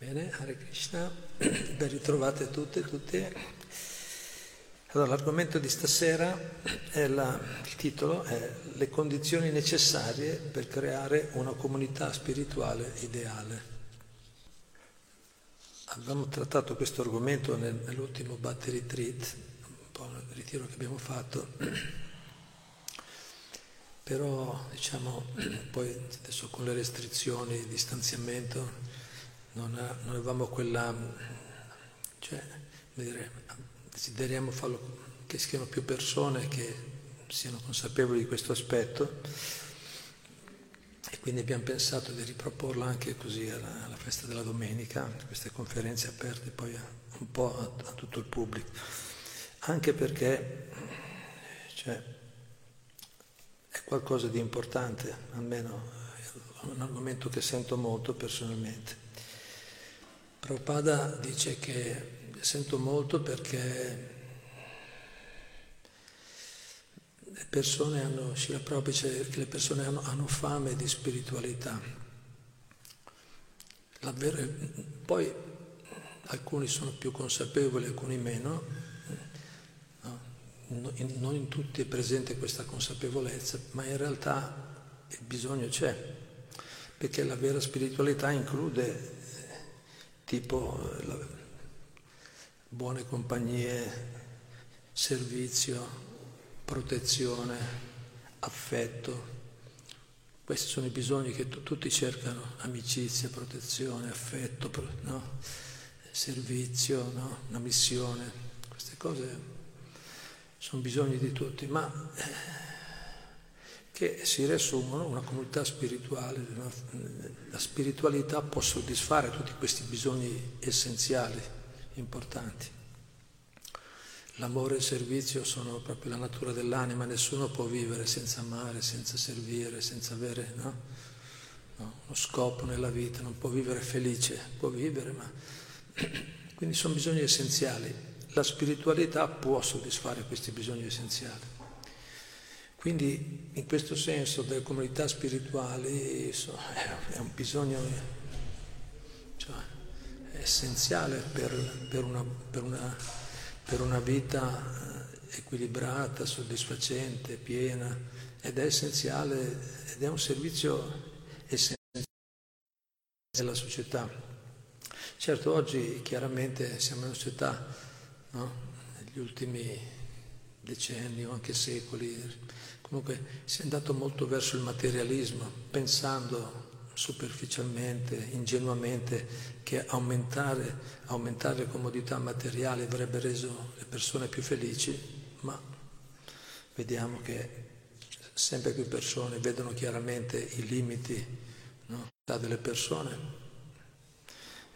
Bene, Hare Krishna, ben ritrovate tutte e tutti. Allora, l'argomento di stasera, la, il titolo è Le condizioni necessarie per creare una comunità spirituale ideale. Abbiamo trattato questo argomento nell'ultimo Battery Retreat, un po' nel ritiro che abbiamo fatto, però diciamo poi adesso con le restrizioni, il distanziamento, non, ha, non avevamo quella, cioè, dire, desideriamo farlo, che siano più persone che siano consapevoli di questo aspetto e quindi abbiamo pensato di riproporlo anche così alla, alla festa della domenica, queste conferenze aperte poi a, un po' a, a, tutto il pubblico, anche perché cioè, è qualcosa di importante, almeno è un argomento che sento molto personalmente. Prabhupada dice che sento molto perché le persone hanno, Shila Prabhupada che le persone hanno, hanno fame di spiritualità. Vera, poi alcuni sono più consapevoli, alcuni meno, no? non in tutti è presente questa consapevolezza, ma in realtà il bisogno c'è, perché la vera spiritualità include tipo la, buone compagnie, servizio, protezione, affetto. Questi sono i bisogni che t- tutti cercano, amicizia, protezione, affetto, no? servizio, no? una missione. Queste cose sono bisogni di tutti, ma eh, che si riassumono una comunità spirituale. La spiritualità può soddisfare tutti questi bisogni essenziali, importanti. L'amore e il servizio sono proprio la natura dell'anima, nessuno può vivere senza amare, senza servire, senza avere no? No, uno scopo nella vita, non può vivere felice, può vivere, ma quindi sono bisogni essenziali. La spiritualità può soddisfare questi bisogni essenziali. Quindi in questo senso delle comunità spirituali è un bisogno cioè, essenziale per, per, una, per, una, per, una, vita eh, equilibrata, soddisfacente, piena ed è essenziale ed è un servizio essenziale della società. Certo oggi chiaramente siamo in una società, no? negli ultimi decenni o anche secoli, Comunque si è andato molto verso il materialismo, pensando superficialmente, ingenuamente, che aumentare, aumentare comodità materiali avrebbe reso le persone più felici, ma vediamo che sempre più persone vedono chiaramente i limiti no, delle persone,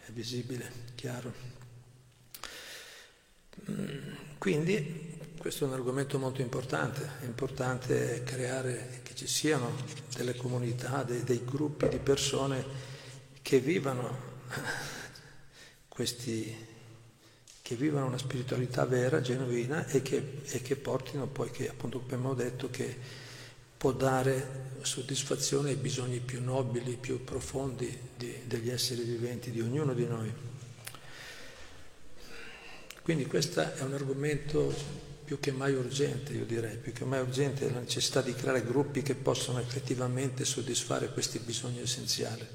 è visibile, chiaro. Mm, quindi questo è un argomento molto importante, è importante creare che ci siano delle comunità, dei, dei gruppi di persone che vivano questi, che vivano una spiritualità vera, genuina e che, e che portino poi, che appunto abbiamo detto, che può dare soddisfazione ai bisogni più nobili, più profondi di, degli esseri viventi, di ognuno di noi. Quindi questo è un argomento più che mai urgente, io direi, più che mai urgente la necessità di creare gruppi che possano effettivamente soddisfare questi bisogni essenziali.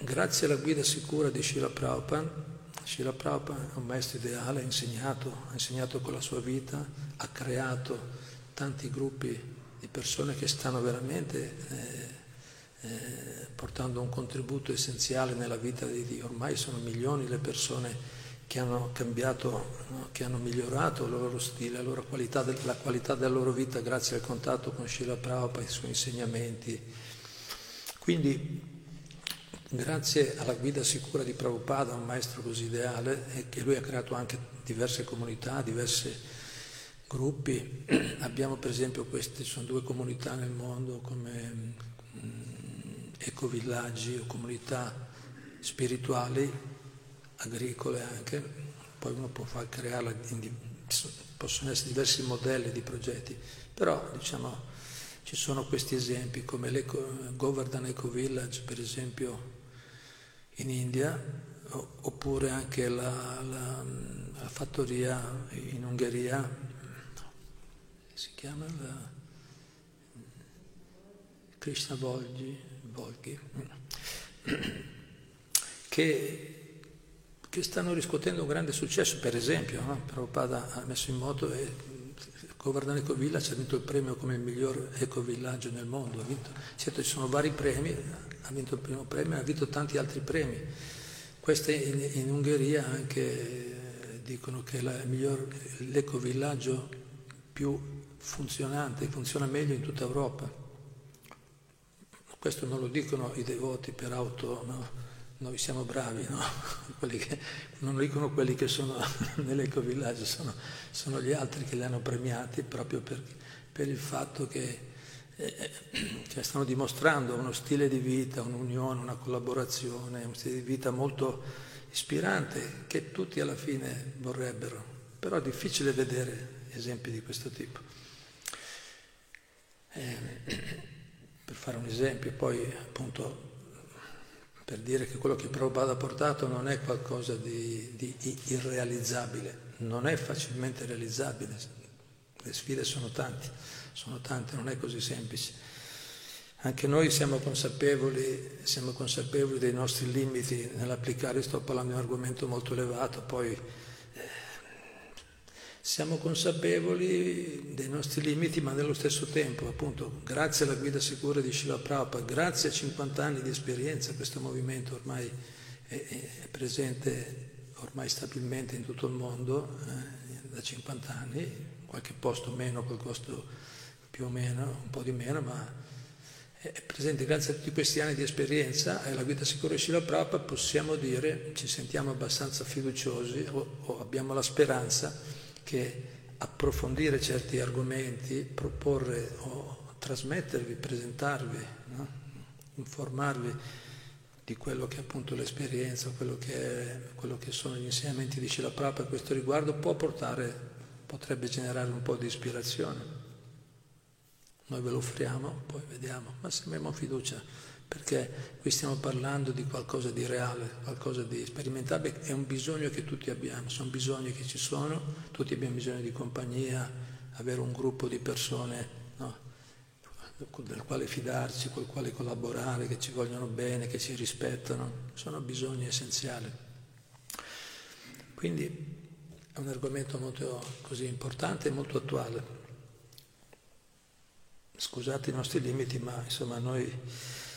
Grazie alla guida sicura di Shila Prabhupada, Shila Prabhupada è un maestro ideale, ha insegnato, ha insegnato con la sua vita, ha creato tanti gruppi di persone che stanno veramente eh, eh, portando un contributo essenziale nella vita di Dio. Ormai sono milioni le persone che hanno cambiato, no? che hanno migliorato il loro stile, la, loro qualità, la qualità della loro vita grazie al contatto con Srila Prabhupada, i suoi insegnamenti. Quindi, grazie alla guida sicura di Prabhupada, un maestro così ideale, e che lui ha creato anche diverse comunità, diversi gruppi, abbiamo per esempio queste, sono due comunità nel mondo come mm, ecovillaggi o comunità spirituali agricole anche, poi uno può far creare, possono essere diversi modelli di progetti, però diciamo ci sono questi esempi come Govardhan Eco Village, per esempio, in India, oppure anche la, la, la fattoria in Ungheria, si chiama? La Krishna Volgi, Volgi che, che, stanno riscuotendo un grande successo, per esempio, no? Prabhupada ha messo in moto e Govardhan Eco Village ha vinto il premio come il miglior ecovillaggio nel mondo. Vinto, certo, ci sono vari premi, ha vinto il primo premio, ha vinto tanti altri premi. Queste in, in Ungheria anche eh, dicono che è la, miglior, l'ecovillaggio più funzionante, funziona meglio in tutta Europa. Questo non lo dicono i devoti per auto, no? Noi siamo bravi, no? che, non dicono quelli che sono nell'ecovillaggio, sono, sono, gli altri che li hanno premiati proprio per, per il fatto che eh, cioè stanno dimostrando uno stile di vita, un'unione, una collaborazione, un stile di vita molto ispirante che tutti alla fine vorrebbero, però è difficile vedere esempi di questo tipo. Eh, per fare un esempio, poi appunto per dire che quello che Prabhupada ha portato non è qualcosa di, di irrealizzabile, non è facilmente realizzabile, le sfide sono tante, sono tante, non è così semplice. Anche noi siamo consapevoli, siamo consapevoli dei nostri limiti nell'applicare, sto parlando di un argomento molto elevato, poi siamo consapevoli dei nostri limiti, ma nello stesso tempo, appunto, grazie alla guida sicura di Shiva Prabhupada, grazie a 50 anni di esperienza, questo movimento ormai è, è presente ormai stabilmente in tutto il mondo, eh, da 50 anni, qualche posto meno, qualche posto più o meno, un po' di meno, ma è presente grazie a tutti questi anni di esperienza e alla guida sicura di Shiva Prabhupada possiamo dire, ci sentiamo abbastanza fiduciosi o, o abbiamo la speranza che approfondire certi argomenti, proporre o trasmettervi, presentarvi, no? informarvi di quello che è appunto l'esperienza, quello che, è, quello che sono gli insegnamenti di Shila Prabhupada a questo riguardo, può portare, potrebbe generare un po' di ispirazione. Noi ve lo offriamo, poi vediamo, ma se abbiamo fiducia perché qui stiamo parlando di qualcosa di reale, qualcosa di sperimentabile, è un bisogno che tutti abbiamo, sono bisogni che ci sono, tutti abbiamo bisogno di compagnia, avere un gruppo di persone no, del quale fidarci, col quale collaborare, che ci vogliono bene, che ci rispettano, sono bisogni essenziali. Quindi è un argomento molto così importante e molto attuale. Scusate i nostri limiti, ma insomma noi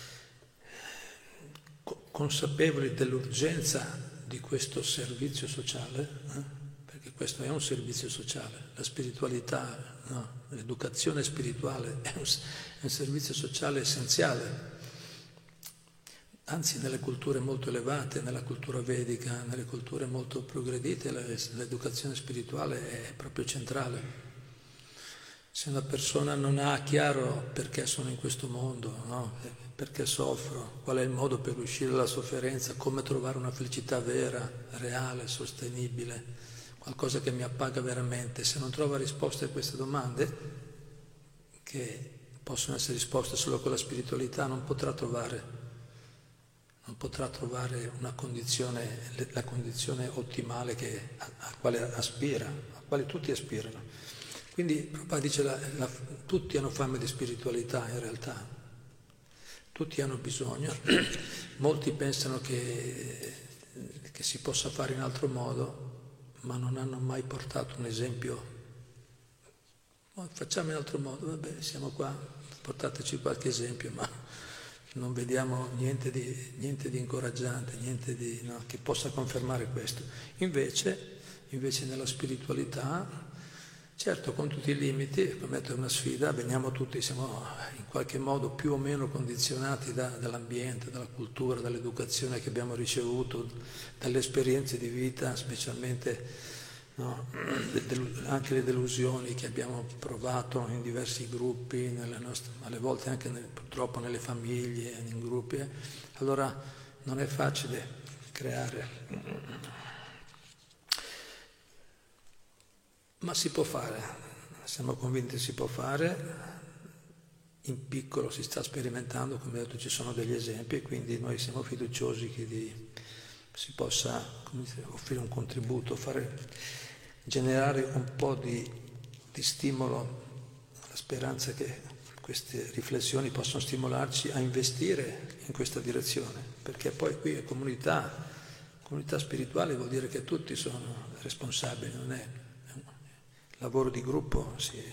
consapevoli dell'urgenza di questo servizio sociale, eh? perché questo è un servizio sociale, la spiritualità, no? l'educazione spirituale è un, è un servizio sociale essenziale, anzi nelle culture molto elevate, nella cultura vedica, nelle culture molto progredite, l'educazione spirituale è proprio centrale. Se una persona non ha chiaro perché sono in questo mondo, no? perché soffro, qual è il modo per uscire dalla sofferenza, come trovare una felicità vera, reale, sostenibile, qualcosa che mi appaga veramente, se non trova risposte a queste domande, che possono essere risposte solo con la spiritualità, non potrà trovare, non potrà trovare condizione, la condizione ottimale che, a, a quale aspira, a quale tutti aspirano. Quindi Prabhupada dice la, la, tutti hanno fame di spiritualità in realtà, tutti hanno bisogno, molti pensano che, che si possa fare in altro modo, ma non hanno mai portato un esempio. facciamo in altro modo, vabbè, siamo qua, portateci qualche esempio, ma non vediamo niente di, niente di incoraggiante, niente di, no, che possa confermare questo. Invece, invece nella spiritualità Certo, con tutti i limiti, come detto è una sfida, veniamo tutti, siamo in qualche modo più o meno condizionati da, dall'ambiente, dalla cultura, dall'educazione che abbiamo ricevuto, dalle esperienze di vita, specialmente no, anche le delusioni che abbiamo provato in diversi gruppi, nostre, alle volte anche nel, purtroppo nelle famiglie, in gruppi. Eh. Allora non è facile creare Ma si può fare, siamo convinti si può fare, in piccolo si sta sperimentando, come detto ci sono degli esempi quindi noi siamo fiduciosi che di, si possa dire, offrire un contributo, fare, generare un po' di, di stimolo, la speranza che queste riflessioni possono stimolarci a investire in questa direzione, perché poi qui è comunità, comunità spirituale vuol dire che tutti sono responsabili, non è lavoro di gruppo, sì,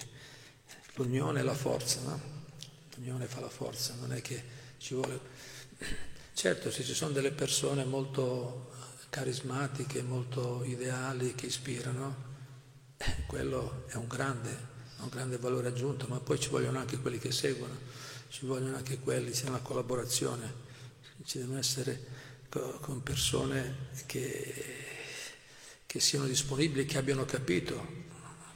l'unione è la forza, no? l'unione fa la forza, non è che ci vuole... Certo, se ci sono delle persone molto carismatiche, molto ideali, che ispirano, eh, quello è un grande un grande valore aggiunto, ma poi ci vogliono anche quelli che seguono, ci vogliono anche quelli, c'è una collaborazione, ci devono essere con persone che, che siano disponibili, che abbiano capito,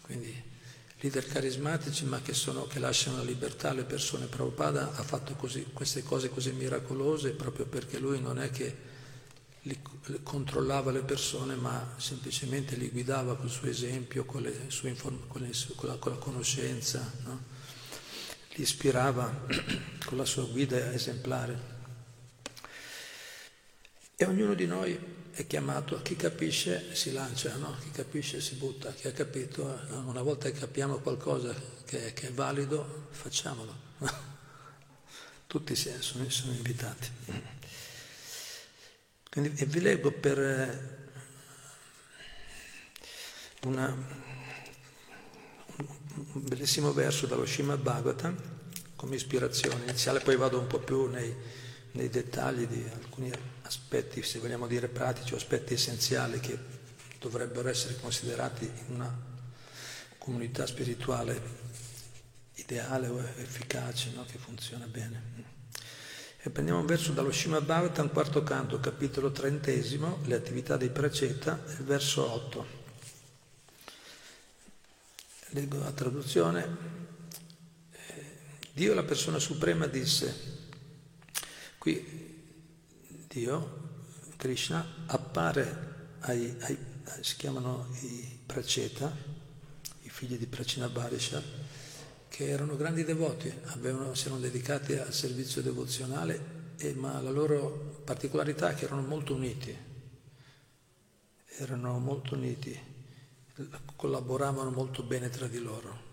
quindi leader carismatici ma che, sono, che lasciano la libertà alle persone. Prabhupada ha fatto così, queste cose così miracolose proprio perché lui non è che li, controllava le persone, ma semplicemente li guidava col suo esempio, con, inform- con, le, con, la, con la, conoscenza, no? li ispirava con la sua guida esemplare. E ognuno di noi è chiamato, chi capisce si lancia, no? chi capisce si butta, chi ha capito, una volta che capiamo qualcosa che, che è valido, facciamolo. Tutti sono, sono invitati. Quindi, vi leggo per eh, una, un bellissimo verso dallo Srimad Bhagavatam come ispirazione iniziale, poi vado un po' più nei, nei dettagli di alcuni aspetti, se vogliamo dire pratici o aspetti essenziali che dovrebbero essere considerati in una comunità spirituale ideale o efficace, no? che funziona bene. E prendiamo un verso dallo Srimad Bhagavatam, quarto canto, capitolo trentesimo, le attività dei Praceta, il verso 8. Leggo la traduzione. Dio, la persona suprema, disse, qui Dio, Krishna, appare ai, ai si chiamano i Praceta, i figli di Pracina Barisha, che erano grandi devoti, avevano, si erano dedicati al servizio devozionale, e, ma la loro particolarità è che erano molto uniti, erano molto uniti, collaboravano molto bene tra di loro.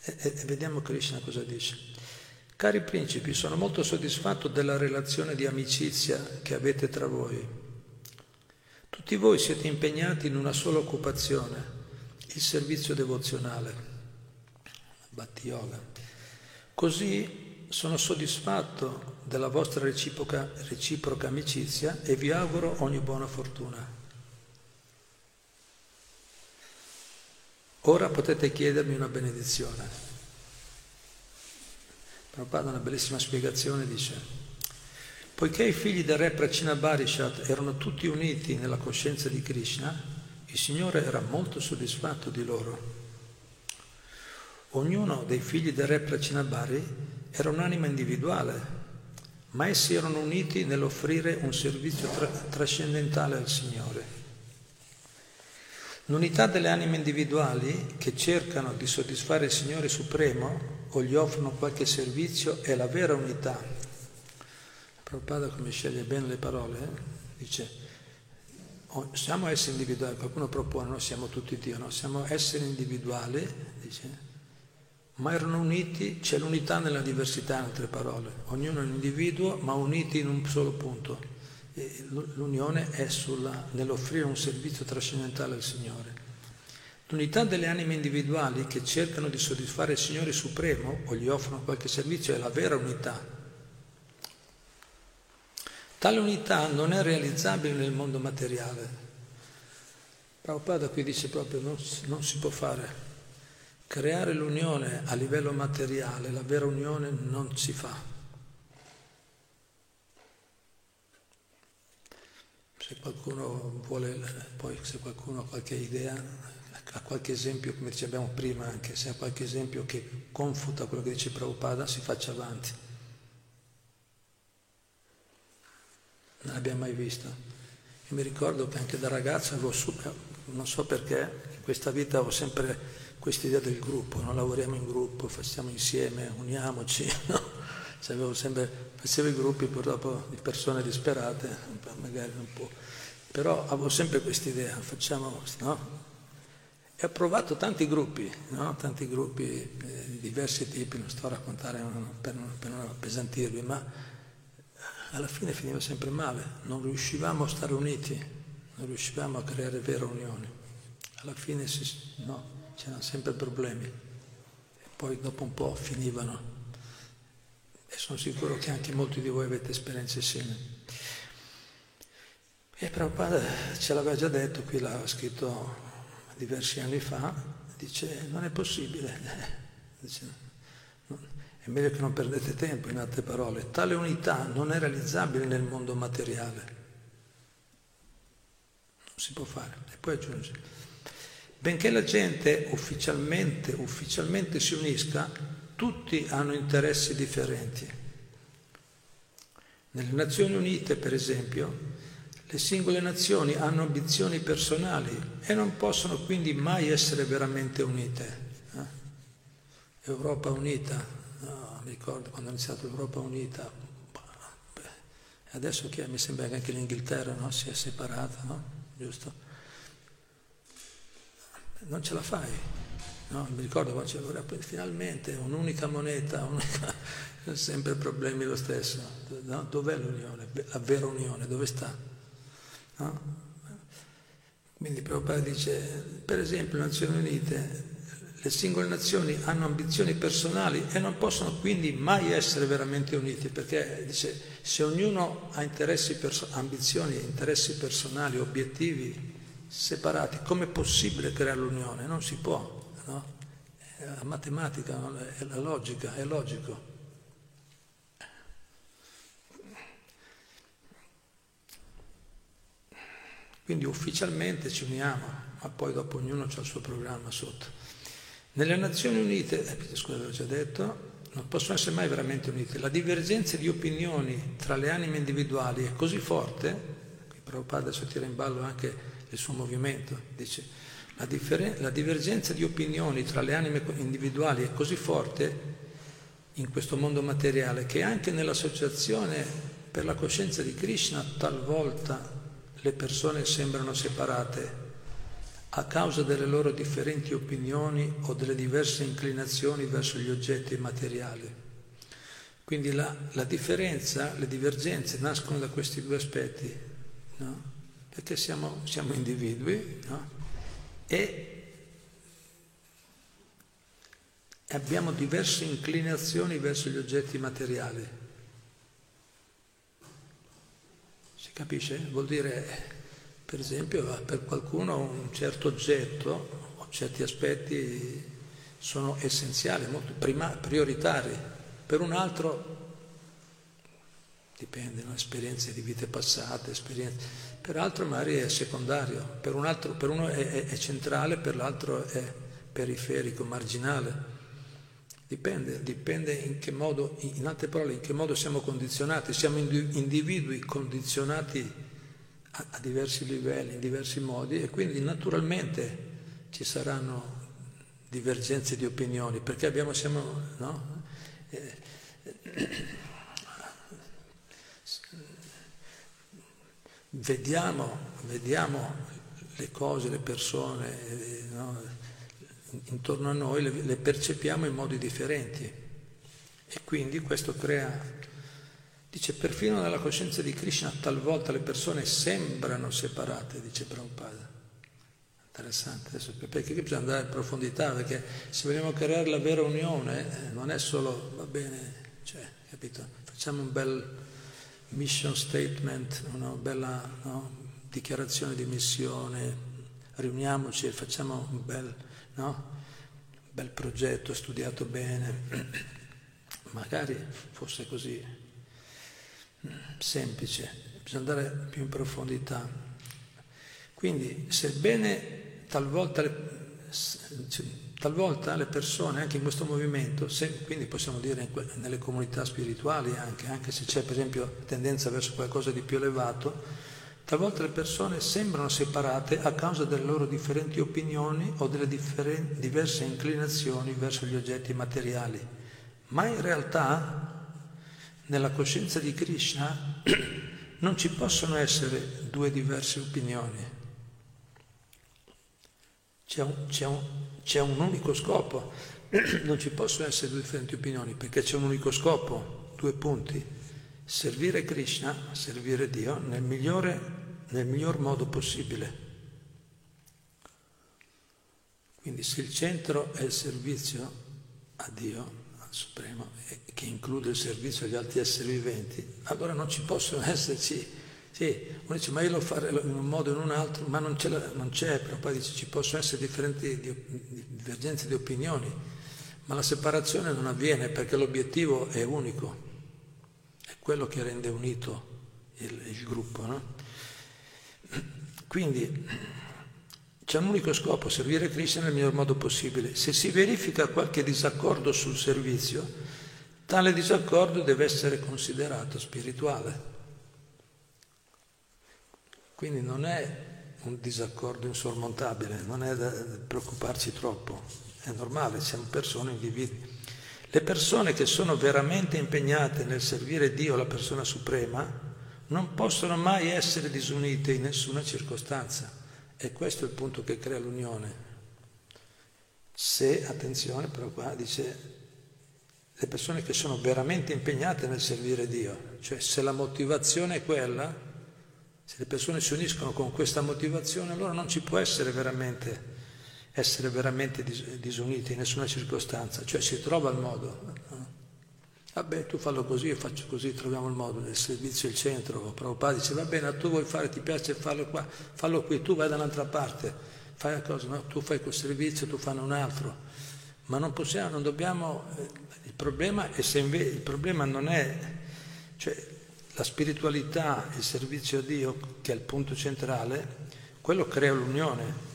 E, e, e vediamo Krishna cosa dice. Cari principi, sono molto soddisfatto della relazione di amicizia che avete tra voi. Tutti voi siete impegnati in una sola occupazione, il servizio devozionale. Bhatti Yoga. Così sono soddisfatto della vostra reciproca, reciproca amicizia e vi auguro ogni buona fortuna. Ora potete chiedermi una benedizione. Prabhupada una bellissima spiegazione dice, poiché i figli del re Prachina Barishat erano tutti uniti nella coscienza di Krishna, il Signore era molto soddisfatto di loro Ognuno dei figli del re Pracinabari era un'anima individuale, ma essi erano uniti nell'offrire un servizio tra- trascendentale al Signore. L'unità delle anime individuali che cercano di soddisfare il Signore Supremo o gli offrono qualche servizio è la vera unità. Prabhupada come sceglie bene le parole, eh? dice oh, siamo esseri individuali, qualcuno propone, noi siamo tutti Dio, no? siamo esseri individuali, dice, ma erano uniti, c'è l'unità nella diversità, in altre parole, ognuno è un individuo ma uniti in un solo punto. L'unione è sulla, nell'offrire un servizio trascendentale al Signore. L'unità delle anime individuali che cercano di soddisfare il Signore Supremo o gli offrono qualche servizio è la vera unità. Tale unità non è realizzabile nel mondo materiale. Prabhupada qui dice proprio non, non si può fare. Creare l'unione a livello materiale, la vera unione non si fa. Se qualcuno vuole, poi se qualcuno ha qualche idea, ha qualche esempio, come dicevamo prima, anche se ha qualche esempio che confuta quello che dice Prabhupada, si faccia avanti. Non l'abbiamo mai visto. Io mi ricordo che anche da ragazzo avevo, non so perché, in questa vita ho sempre questa idea del gruppo, no? lavoriamo in gruppo, facciamo insieme, uniamoci, no? cioè, sempre, facevo i gruppi purtroppo di persone disperate, magari un po', però avevo sempre questa idea, facciamo, no? E ho provato tanti gruppi, no? tanti gruppi eh, di diversi tipi, non sto a raccontare per non, per non appesantirvi, ma alla fine finiva sempre male, non riuscivamo a stare uniti, non riuscivamo a creare vera unione. Alla fine si, no, c'erano sempre problemi e poi dopo un po' finivano. E sono sicuro che anche molti di voi avete esperienze simili. E Prabhupada ce l'aveva già detto, qui l'ha scritto diversi anni fa, dice non è possibile, dice, è meglio che non perdete tempo, in altre parole, tale unità non è realizzabile nel mondo materiale, non si può fare. E poi aggiunge, benché la gente ufficialmente, ufficialmente si unisca, tutti hanno interessi differenti. Nelle Nazioni Unite, per esempio, le singole nazioni hanno ambizioni personali e non possono quindi mai essere veramente unite. Eh? Europa unita, no, mi ricordo quando è iniziato l'Europa unita, adesso che mi sembra che anche l'Inghilterra no, si è separata, no? giusto? Non ce la fai. No, mi ricordo quando c'era finalmente un'unica moneta, un'unica... sempre problemi lo stesso. No? Dov'è l'unione? La vera unione, dove sta? No? Quindi Prabhupada dice, per esempio, le Nazioni Unite, le singole nazioni hanno ambizioni personali e non possono quindi mai essere veramente unite, perché dice, se ognuno ha interessi perso- ambizioni, interessi personali, obiettivi separati, com'è possibile creare l'unione? Non si può, no? La matematica, è la logica, è logico. Quindi ufficialmente ci uniamo, ma poi dopo ognuno ha il suo programma sotto. Nelle Nazioni Unite, eh, scusa, l'ho già detto, non possono essere mai veramente unite. La divergenza di opinioni tra le anime individuali è così forte, qui Prabhupada adesso tira in ballo anche il suo movimento, dice, la, differen- la divergenza di opinioni tra le anime individuali è così forte in questo mondo materiale che anche nell'associazione per la coscienza di Krishna talvolta le persone sembrano separate a causa delle loro differenti opinioni o delle diverse inclinazioni verso gli oggetti materiali. Quindi la, la differenza, le divergenze nascono da questi due aspetti, no? perché siamo, siamo individui no? E abbiamo diverse inclinazioni verso gli oggetti materiali. Capisce? Vuol dire, per esempio, per qualcuno un certo oggetto o certi aspetti sono essenziali, molto prima, prioritari, per un altro dipende, no? esperienze di vite passate, esperienze, per altro magari è secondario, per, un altro, per uno è, è, è centrale, per l'altro è periferico, marginale. Dipende, dipende in che modo, in altre parole, in che modo siamo condizionati. Siamo individui condizionati a, a diversi livelli, in diversi modi e quindi naturalmente ci saranno divergenze di opinioni perché abbiamo, siamo, no? eh, vediamo, vediamo, le cose, le persone, eh, no? intorno a noi le, le percepiamo in modi differenti e quindi questo crea, dice perfino nella coscienza di Krishna talvolta le persone sembrano separate, dice Prabhupada. Interessante, adesso, perché bisogna andare in profondità, perché se vogliamo creare la vera unione eh, non è solo, va bene, cioè, capito? Facciamo un bel mission statement, una bella no, dichiarazione di missione, riuniamoci e facciamo un bel no? Bel progetto, studiato bene, magari fosse così mm, semplice, bisogna andare più in profondità. Quindi, sebbene talvolta talvolta le persone, anche in questo movimento, se, quindi possiamo dire nelle comunità spirituali anche, anche se c'è per esempio tendenza verso qualcosa di più elevato, Talvolta le persone sembrano separate a causa delle loro differenti opinioni o delle differen- diverse inclinazioni verso gli oggetti materiali, ma in realtà nella coscienza di Krishna non ci possono essere due diverse opinioni. C'è un, c'è un, c'è un unico scopo, non ci possono essere due differenti opinioni perché c'è un unico scopo, due punti servire Krishna, servire Dio nel, migliore, nel miglior modo possibile. Quindi se il centro è il servizio a Dio, al Supremo, che include il servizio agli altri esseri viventi, allora non ci possono esserci, sì, uno dice ma io lo farei in un modo o in un altro, ma non c'è, non c'è però poi dice ci possono essere differenti divergenze di opinioni, ma la separazione non avviene perché l'obiettivo è unico quello che rende unito il, il gruppo. No? Quindi c'è un unico scopo, servire Cristo nel miglior modo possibile. Se si verifica qualche disaccordo sul servizio, tale disaccordo deve essere considerato spirituale. Quindi non è un disaccordo insormontabile, non è da preoccuparci troppo, è normale, siamo persone, individui. Le persone che sono veramente impegnate nel servire Dio, la persona suprema, non possono mai essere disunite in nessuna circostanza. E questo è il punto che crea l'unione. Se, attenzione, però qua dice le persone che sono veramente impegnate nel servire Dio, cioè se la motivazione è quella, se le persone si uniscono con questa motivazione, allora non ci può essere veramente essere veramente disuniti in nessuna circostanza, cioè si trova il modo. Vabbè, tu fallo così, io faccio così, troviamo il modo del servizio il centro. Prabhupada dice, va bene, tu vuoi fare, ti piace farlo qua, fallo qui, tu vai dall'altra parte, fai una cosa, no? tu fai quel servizio, tu fanno un altro. Ma non possiamo, non dobbiamo, eh, il problema è se invece, il problema non è, cioè la spiritualità, il servizio a Dio, che è il punto centrale, quello crea l'unione,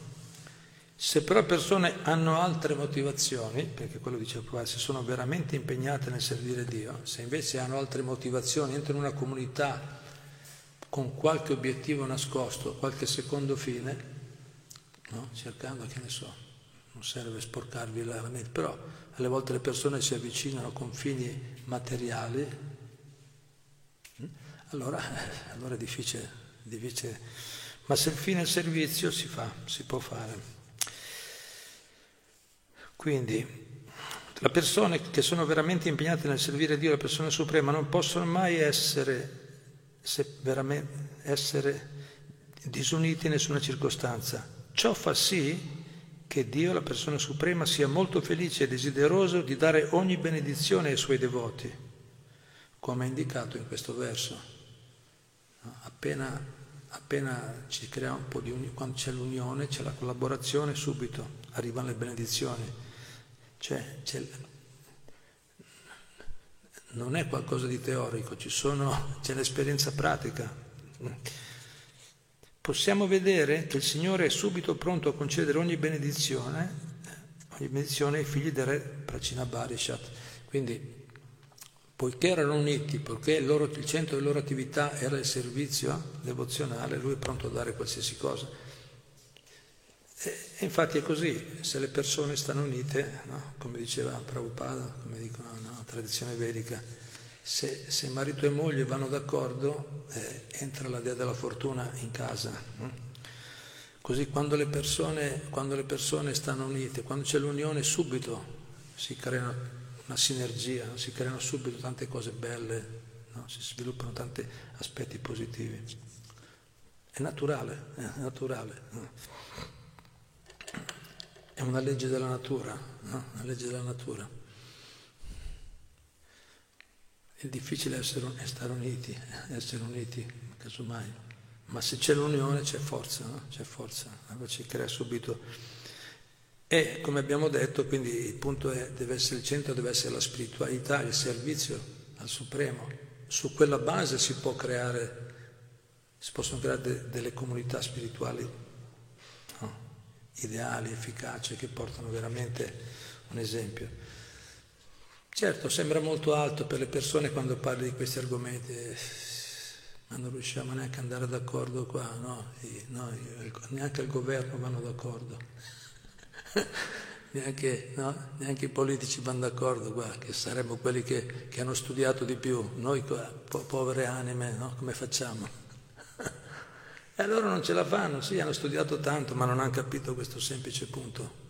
se però persone hanno altre motivazioni, perché quello dice Prabhupada, se sono veramente impegnate nel servire Dio, se invece hanno altre motivazioni, entrano in una comunità con qualche obiettivo nascosto, qualche secondo fine, no? cercando, che ne so, non serve sporcarvi la mente, però alle volte le persone si avvicinano con fini materiali? Allora, allora è difficile, difficile, ma se il fine è servizio si fa, si può fare. Quindi le persone che sono veramente impegnate nel servire Dio, la persona suprema, non possono mai essere, essere disuniti in nessuna circostanza. Ciò fa sì che Dio, la persona suprema, sia molto felice e desideroso di dare ogni benedizione ai suoi devoti, come è indicato in questo verso. Appena, appena ci crea un po' di unione, quando c'è l'unione, c'è la collaborazione, subito arrivano le benedizioni. Cioè, non è qualcosa di teorico, sono, c'è l'esperienza pratica. Possiamo vedere che il Signore è subito pronto a concedere ogni benedizione, ogni benedizione ai figli del re Pracina Barishat. Quindi, poiché erano uniti, poiché il, loro, il centro della loro attività era il servizio devozionale, lui è pronto a dare qualsiasi cosa. E infatti è così, se le persone stanno unite, no? come diceva Prabhupada, come dicono la tradizione vedica, se, se, marito e moglie vanno d'accordo, eh, entra la dea della fortuna in casa. No? Così quando le, persone, quando le, persone, stanno unite, quando c'è l'unione, subito si crea una sinergia, si creano subito tante cose belle, si sviluppano tanti aspetti positivi. È naturale, è naturale. È una legge della natura, no? Una legge della natura. È difficile essere, stare uniti, essere uniti, casomai. Ma se c'è l'unione c'è forza, no? C'è forza, allora ci crea subito. E come abbiamo detto, quindi il punto è, deve essere il centro, deve essere la spiritualità, il servizio al Supremo. Su quella base si può creare, si possono creare de, delle comunità spirituali ideali, efficaci, che portano veramente un esempio. Certo, sembra molto alto per le persone quando parli di questi argomenti, ma non riusciamo neanche ad andare d'accordo qua, no? I, no neanche il governo vanno d'accordo, neanche, no? neanche, i politici vanno d'accordo qua, che saremmo quelli che, che hanno studiato di più, noi qua, po- povere anime, no? come facciamo? e allora non ce la fanno, sì, hanno studiato tanto, ma non hanno capito questo semplice punto.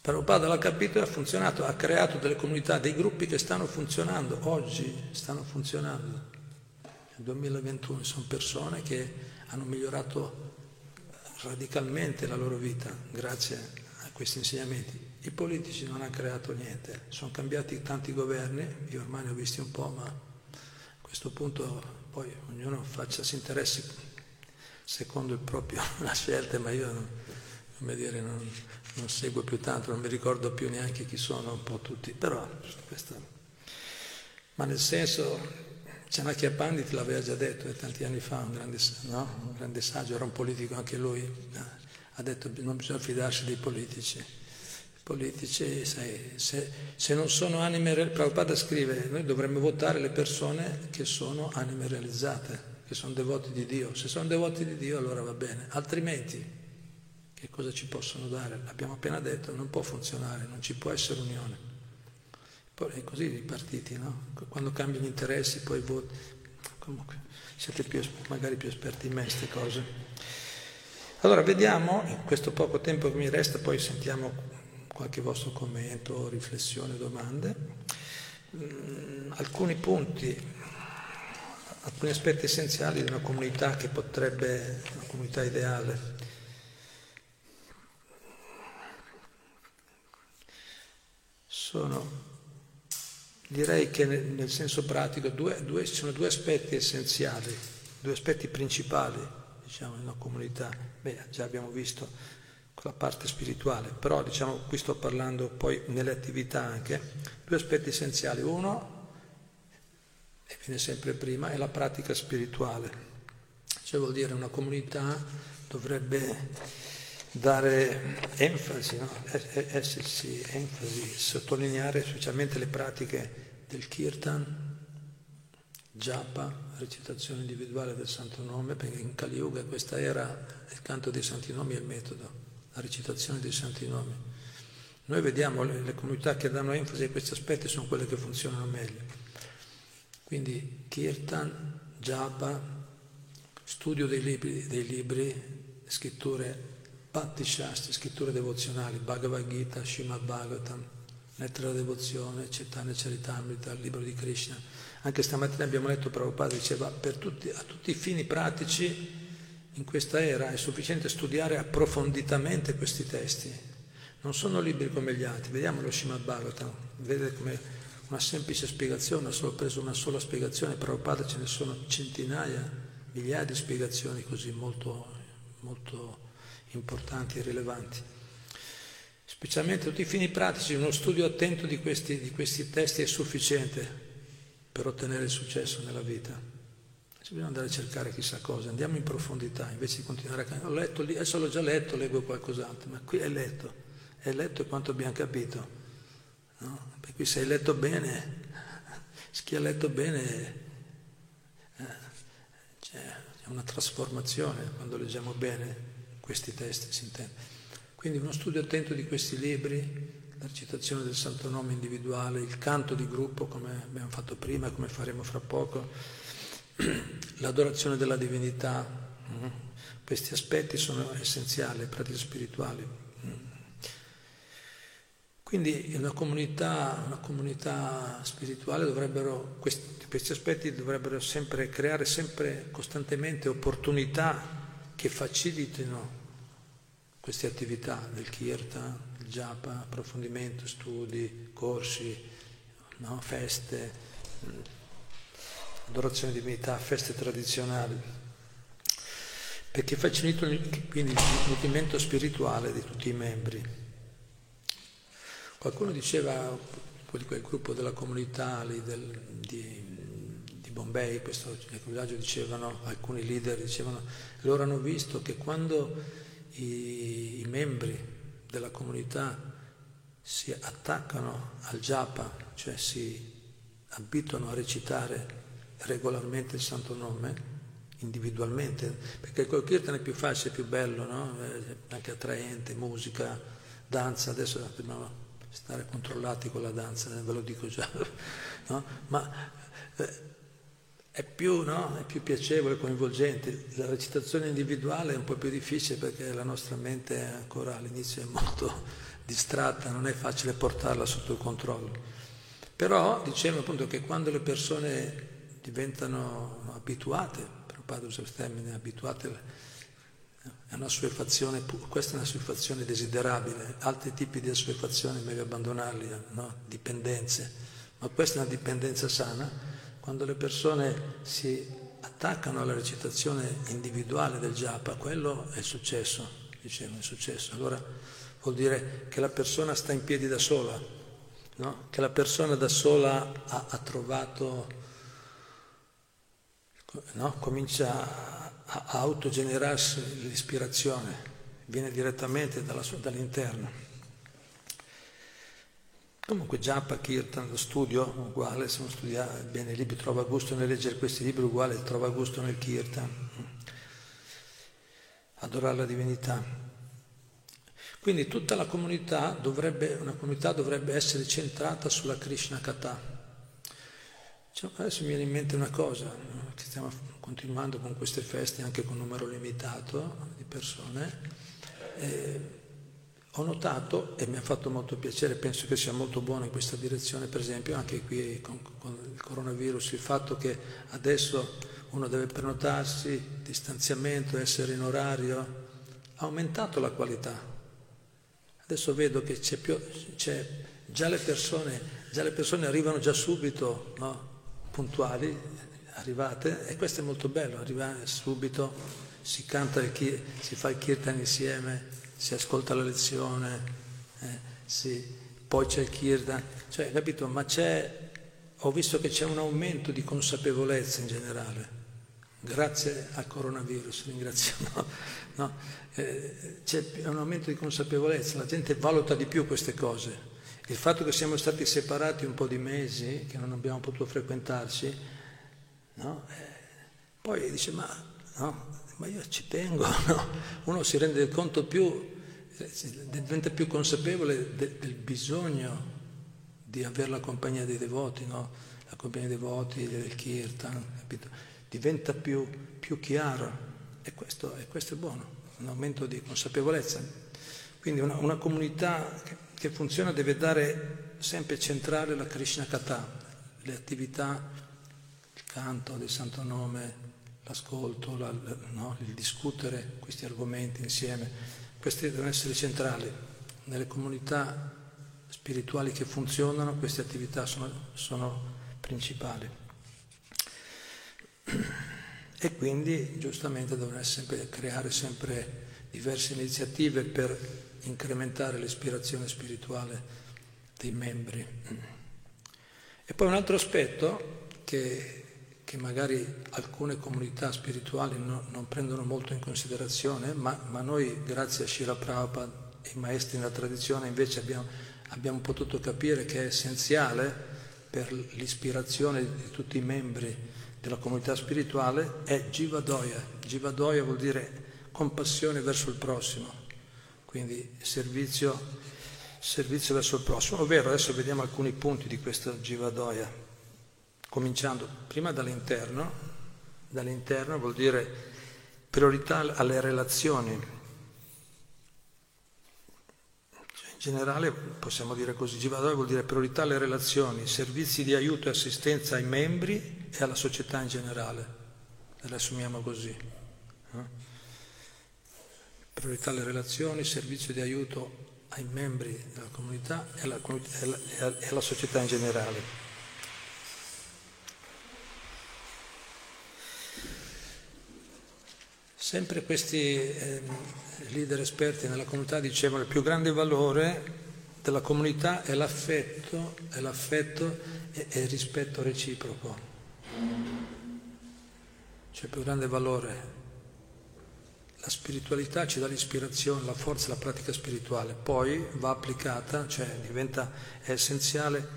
Prabhupada l'ha capito e ha funzionato, ha creato delle comunità, dei gruppi che stanno funzionando, oggi stanno funzionando. Nel 2021 sono persone che hanno migliorato radicalmente la loro vita grazie questi insegnamenti. I politici non hanno creato niente, sono cambiati tanti governi, io ormai ne ho visti un po', ma a questo punto poi ognuno faccia, si interessi secondo il proprio, la scelta, ma io non, come dire, non, non seguo più tanto, non mi ricordo più neanche chi sono un po' tutti, però questa... Ma nel senso, Chanakya Pandit l'aveva già detto eh, tanti anni fa, un grande, no? un grande, saggio, era un politico anche lui, eh, ha detto che non bisogna fidarsi dei politici. I politici, sai, se, se, non sono anime, Prabhupada scrive, noi dovremmo votare le persone che sono anime realizzate, che sono devoti di Dio. Se sono devoti di Dio allora va bene, altrimenti che cosa ci possono dare? L'abbiamo appena detto, non può funzionare, non ci può essere unione. Poi è così i partiti, no? Quando cambiano interessi poi voti. Comunque, siete più, magari più esperti in me queste cose. Allora, vediamo, in questo poco tempo che mi resta, poi sentiamo qualche vostro commento, riflessione, domande. Mm, alcuni punti, alcuni aspetti essenziali di una comunità che potrebbe, una comunità ideale. sono, direi che nel senso pratico, due, due, ci sono due aspetti essenziali, due aspetti principali, diciamo, in una comunità. Beh, già abbiamo visto la parte spirituale, però diciamo, qui sto parlando poi nelle attività anche, due aspetti essenziali. Uno, e viene sempre prima, è la pratica spirituale. Cioè vuol dire una comunità dovrebbe dare enfasi, no? essersi enfasi, sottolineare specialmente le pratiche del kirtan, japa, recitazione individuale del santo nome, perché in Kali Yuga questa era il canto dei santi nomi e il metodo, la recitazione dei santi nomi. Noi vediamo le, le comunità che danno enfasi a questi aspetti sono quelle che funzionano meglio. Quindi kirtan, japa, studio dei libri, dei libri scritture Patti Shastri, scritture devozionali, Bhagavad Gita, Srimad Bhagavatam, lettera della devozione, Chaitanya Charitamrita, libro di Krishna. Anche stamattina abbiamo letto Prabhupada diceva per tutti, a tutti i fini pratici in questa era è sufficiente studiare approfonditamente questi testi. Non sono libri come gli altri, vediamo lo Srimad Bhagavatam, vedete come una semplice spiegazione, ho solo preso una sola spiegazione, Prabhupada ce ne sono centinaia, migliaia di spiegazioni così molto, molto importanti e rilevanti. Specialmente tutti i fini pratici, uno studio attento di questi, di questi testi è sufficiente per ottenere successo nella vita. Ci bisogna andare a cercare chissà cosa, andiamo in profondità invece di continuare a... Ho letto lì, adesso l'ho già letto, leggo qualcos'altro, ma qui è letto, è letto quanto abbiamo capito. No? Per cui se hai letto bene, chi ha letto bene, eh, c'è una trasformazione quando leggiamo bene questi testi, si intende. Quindi uno studio attento di questi libri, la recitazione del santo nome individuale, il canto di gruppo come abbiamo fatto prima, come faremo fra poco, l'adorazione della divinità, mm, questi aspetti sono essenziali, pratiche spirituali. Mm. Quindi una comunità, una comunità spirituale dovrebbero, questi, questi aspetti dovrebbero sempre creare sempre costantemente opportunità che facilitino queste attività del kirtan, japa, approfondimento, studi, corsi, no? feste, adorazione di divinità, feste tradizionali, perché facilitano quindi il movimento spirituale di tutti i membri. Qualcuno diceva, quel gruppo della comunità del, di, Bombay, questo villaggio dicevano, alcuni leader dicevano, loro hanno visto che quando i, i membri della comunità si attaccano al japa, cioè si abituano a recitare regolarmente il santo nome, individualmente, perché col kirtan è più facile, più bello, no? anche attraente, musica, danza, adesso dobbiamo stare controllati con la danza, ve lo dico già, no? ma eh, è più, no? è più piacevole, coinvolgente. La recitazione individuale è un po' più difficile perché la nostra mente ancora all'inizio è molto distratta, non è facile portarla sotto il controllo. Però dicevo appunto che quando le persone diventano abituate, Prabhupada usa il termine abituate, è una assuefazione, questa è una assuefazione desiderabile, altri tipi di assuefazione meglio abbandonarli, no? dipendenze, ma questa è una dipendenza sana quando le persone si attaccano alla recitazione individuale del japa, quello è successo, dicevo, è successo. Allora vuol dire che la persona sta in piedi da sola, no? che la persona da sola ha, ha trovato, no? comincia a, a autogenerarsi l'ispirazione, viene direttamente dalla, dall'interno. Comunque Japa, Kirtan, lo studio uguale, se uno studia bene i libri, trova gusto nel leggere questi libri, uguale trova gusto nel Kirtan. Adorare la divinità. Quindi tutta la comunità dovrebbe, una comunità dovrebbe essere centrata sulla Krishna Katha. Cioè, adesso mi viene in mente una cosa, che stiamo continuando con queste feste anche con un numero limitato di persone. Eh, ho notato, e mi ha fatto molto piacere, penso che sia molto buono in questa direzione, per esempio anche qui con, con il coronavirus, il fatto che adesso uno deve prenotarsi, distanziamento, essere in orario, ha aumentato la qualità. Adesso vedo che c'è più, c'è, già, le persone, già le persone arrivano già subito, no? puntuali, arrivate, e questo è molto bello, arrivare subito, si canta, il, si fa il kirtan insieme, si ascolta la lezione, eh, si, poi c'è il kirtan, cioè, capito? Ma c'è, ho visto che c'è un aumento di consapevolezza in generale, grazie al coronavirus, ringraziamo, no? eh, c'è un aumento di consapevolezza, la gente valuta di più queste cose. Il fatto che siamo stati separati un po' di mesi, che non abbiamo potuto frequentarci, no? eh, poi dice ma, ma io ci tengo, no? uno si rende conto più diventa più consapevole de, del bisogno di avere la compagnia dei devoti, no? la compagnia dei devoti, del kirtan, capito? diventa più, più chiaro e questo, e questo, è buono, un aumento di consapevolezza. Quindi una, una comunità che, che, funziona deve dare sempre centrale la Krishna Katha, le attività, il canto del santo nome, l'ascolto, la, no? il discutere questi argomenti insieme questi devono essere centrali. Nelle comunità spirituali che funzionano queste attività sono, sono principali. E quindi giustamente devono sempre, creare sempre diverse iniziative per incrementare l'ispirazione spirituale dei membri. E poi un altro aspetto che che magari alcune comunità spirituali no, non prendono molto in considerazione, ma, ma noi grazie a Shira Prabhupada e ai maestri nella tradizione invece abbiamo, abbiamo potuto capire che è essenziale per l'ispirazione di tutti i membri della comunità spirituale è Jivadoya. Jivadoya vuol dire compassione verso il prossimo, quindi servizio, servizio verso il prossimo. Ovvero, adesso vediamo alcuni punti di questo Jivadoya cominciando prima dall'interno, dall'interno vuol dire priorità alle relazioni. Cioè, in generale possiamo dire così, Jivadoi vuol dire priorità alle relazioni, servizi di aiuto e assistenza ai membri e alla società in generale. Le assumiamo così. No? Priorità alle relazioni, servizio di aiuto ai membri della comunità e alla, e alla società in generale. Sempre questi eh, leader esperti nella comunità dicevano che il più grande valore della comunità è l'affetto, è l'affetto e, e il rispetto reciproco. Cioè il più grande valore. La spiritualità ci dà l'ispirazione, la forza, la pratica spirituale, poi va applicata, cioè diventa essenziale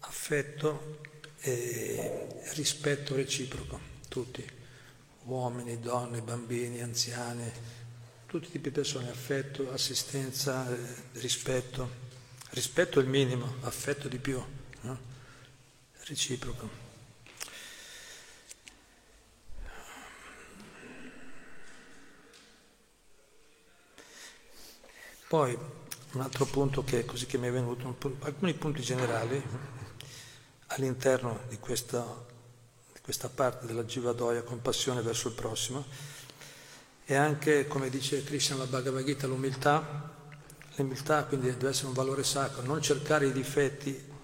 affetto e rispetto reciproco, tutti uomini, donne, bambini, anziani, tutti i tipi di persone, affetto, assistenza, eh, rispetto. Rispetto è il minimo, affetto di più, no? reciproco. Poi un altro punto che, così che mi è venuto, alcuni punti generali all'interno di questa, di questa parte della Jivadoya, compassione verso il prossimo, e anche, come dice Krishna nella Bhagavad Gita, l'umiltà, l'umiltà quindi deve essere un valore sacro, non cercare i difetti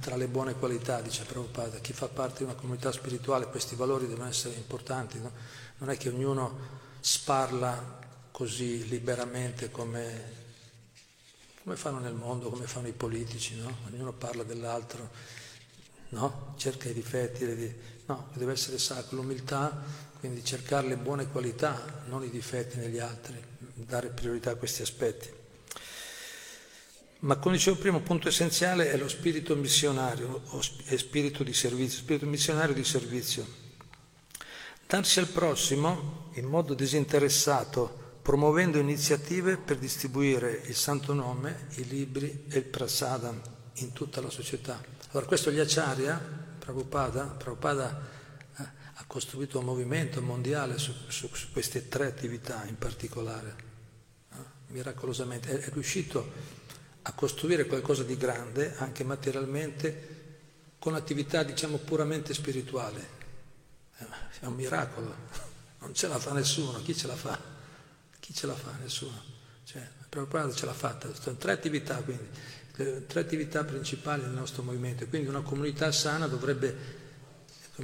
tra le buone qualità, dice Prabhupada, chi fa parte di una comunità spirituale questi valori devono essere importanti, no? non è che ognuno sparla così liberamente come, come, fanno nel mondo, come fanno i politici, no? ognuno parla dell'altro, no? cerca i difetti, le... no, deve essere sacro, l'umiltà, quindi cercare le buone qualità, non i difetti negli altri, dare priorità a questi aspetti. Ma come dicevo prima, un punto essenziale è lo spirito missionario, o spirito di servizio, spirito missionario di servizio. Darsi al prossimo in modo disinteressato, promuovendo iniziative per distribuire il Santo Nome, i libri e il prasadam in tutta la società. Allora questo gli Acharya, Prabhupada, Prabhupada eh, ha costruito un movimento mondiale su, su, su queste tre attività in particolare, eh, miracolosamente. È, è riuscito a costruire qualcosa di grande, anche materialmente, con attività diciamo puramente spirituali. Eh, è un miracolo, non ce la fa nessuno, chi ce la fa? Chi ce la fa? Nessuno. Cioè, Prabhupada ce l'ha fatta. Sono tre attività, quindi, tre attività principali del nostro movimento. Quindi una comunità sana dovrebbe,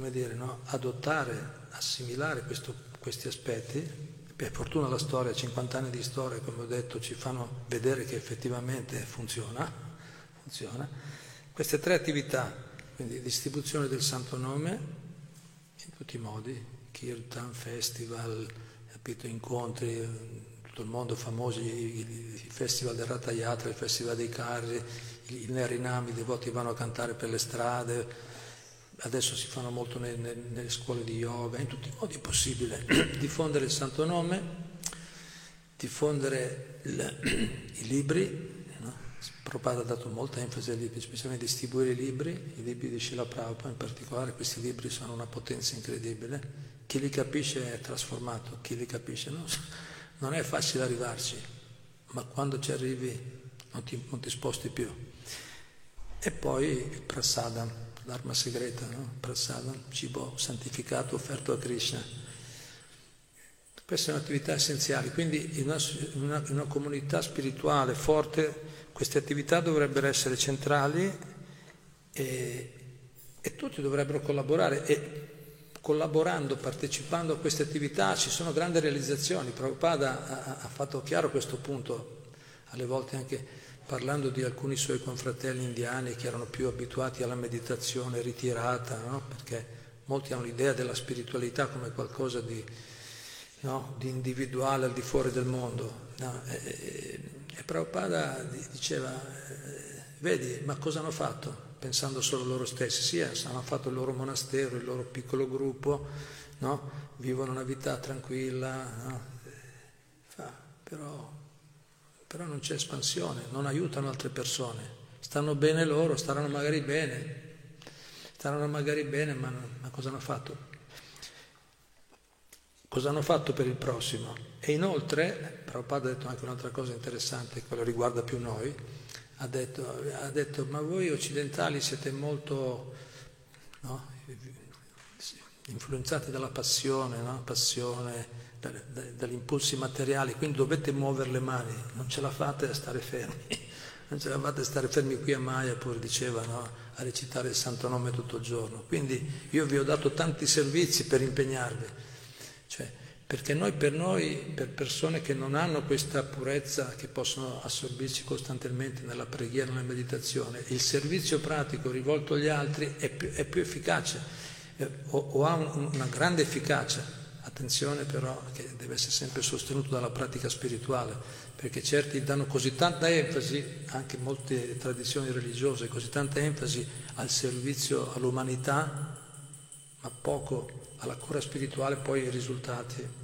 dire, no, adottare, assimilare questo, questi aspetti. Per fortuna la storia, 50 anni di storia, come ho detto, ci fanno vedere che effettivamente funziona. funziona. Queste tre attività, quindi distribuzione del Santo Nome, in tutti i modi, Kirtan, Festival, incontri, tutto il mondo famoso, i, i festival del Ratayatra, il festival dei carri, i Nerinami, i devoti vanno a cantare per le strade, adesso si fanno molto nelle, nelle scuole di yoga, in tutti i modi è possibile diffondere il santo nome, diffondere il, i libri, no? Prabhupada ha dato molta enfasi ai libri, specialmente distribuire i libri, i libri di Srila Prabhupada in particolare, questi libri sono una potenza incredibile chi li capisce è trasformato, chi li capisce no? Non è facile arrivarci, ma quando ci arrivi non ti, non ti sposti più. E poi il prasadam, l'arma segreta, no? prasadam, cibo santificato offerto a Krishna. Queste sono attività essenziali, quindi in una, in una, in una comunità spirituale forte queste attività dovrebbero essere centrali e, e tutti dovrebbero collaborare. E collaborando, partecipando a queste attività ci sono grandi realizzazioni. Prabhupada ha, ha fatto chiaro questo punto, alle volte anche parlando di alcuni suoi confratelli indiani che erano più abituati alla meditazione ritirata, no? perché molti hanno l'idea della spiritualità come qualcosa di, no? di individuale al di fuori del mondo. No? E, e Prabhupada diceva, eh, vedi, ma cosa hanno fatto? Pensando solo a loro stessi, sì, eh, hanno fatto il loro monastero, il loro piccolo gruppo, no? vivono una vita tranquilla, no? Fa, però, però non c'è espansione, non aiutano altre persone, stanno bene loro, staranno magari bene, staranno magari bene, ma, ma cosa hanno fatto? Cosa hanno fatto per il prossimo? E inoltre, Prabhupada ha detto anche un'altra cosa interessante, quello riguarda più noi, ha detto, ha detto ma voi occidentali siete molto no, influenzati dalla passione, no? passione da, da, dagli impulsi materiali, quindi dovete muovere le mani, non ce la fate a stare fermi, non ce la fate a stare fermi qui a Mayapur, diceva, no? a recitare il santo nome tutto il giorno. Quindi io vi ho dato tanti servizi per impegnarvi. Cioè, perché noi per noi, per persone che non hanno questa purezza, che possono assorbirci costantemente nella preghiera, nella meditazione, il servizio pratico rivolto agli altri è più, è più efficace eh, o, o, ha un, una grande efficacia. Attenzione però che deve essere sempre sostenuto dalla pratica spirituale, perché certi danno così tanta enfasi, anche molte tradizioni religiose, così tanta enfasi al servizio all'umanità, ma poco alla cura spirituale poi i risultati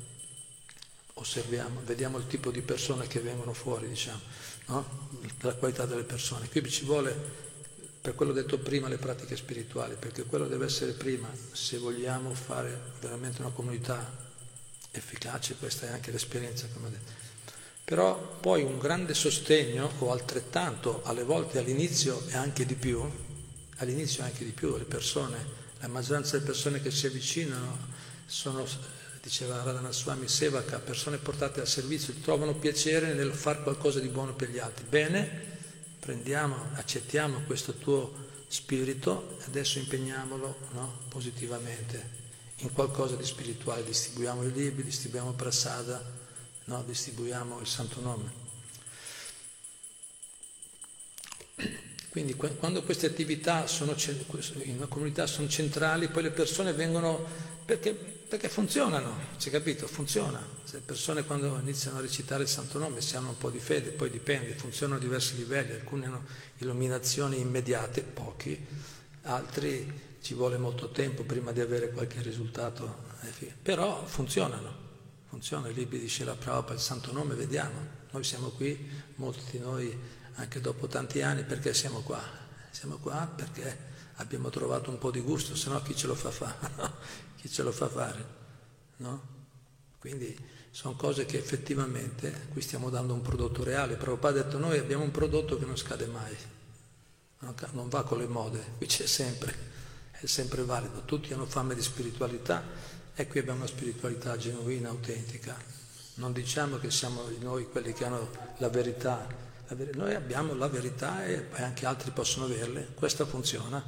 osserviamo, vediamo il tipo di persone che vengono fuori, diciamo, no? la qualità delle persone. Qui ci vuole, per quello detto prima, le pratiche spirituali, perché quello deve essere prima, se vogliamo fare veramente una comunità efficace, questa è anche l'esperienza, come ho detto. Però poi un grande sostegno, o altrettanto, alle volte all'inizio e anche di più, all'inizio anche di più, le persone, la maggioranza delle persone che si avvicinano sono, diceva Radhana Swami Sevaka, persone portate al servizio, trovano piacere nel fare qualcosa di buono per gli altri. Bene, prendiamo, accettiamo questo tuo spirito e adesso impegniamolo no, positivamente in qualcosa di spirituale, distribuiamo i libri, distribuiamo prasada, no? distribuiamo il santo nome. Quindi quando queste attività sono, in una comunità sono centrali, poi le persone vengono perché, perché funzionano, c'è capito? Funziona. Se le persone quando iniziano a recitare il santo nome si hanno un po' di fede, poi dipende, funzionano a diversi livelli, alcune hanno illuminazioni immediate, pochi, altri ci vuole molto tempo prima di avere qualche risultato, eh, però funzionano funziona, i libri di Shila Prabhupada, il santo nome, vediamo. Noi siamo qui, molti di noi anche dopo tanti anni, perché siamo qua? Siamo qua perché abbiamo trovato un po' di gusto, se no chi ce lo fa fare? chi ce lo fa fare? No? Quindi sono cose che effettivamente qui stiamo dando un prodotto reale. Prabhupada ha detto noi abbiamo un prodotto che non scade mai, non va con le mode, qui c'è sempre, è sempre valido. Tutti hanno fame di spiritualità e qui abbiamo una spiritualità genuina, autentica. Non diciamo che siamo noi quelli che hanno la verità. Noi abbiamo la verità e anche altri possono averle. Questa funziona,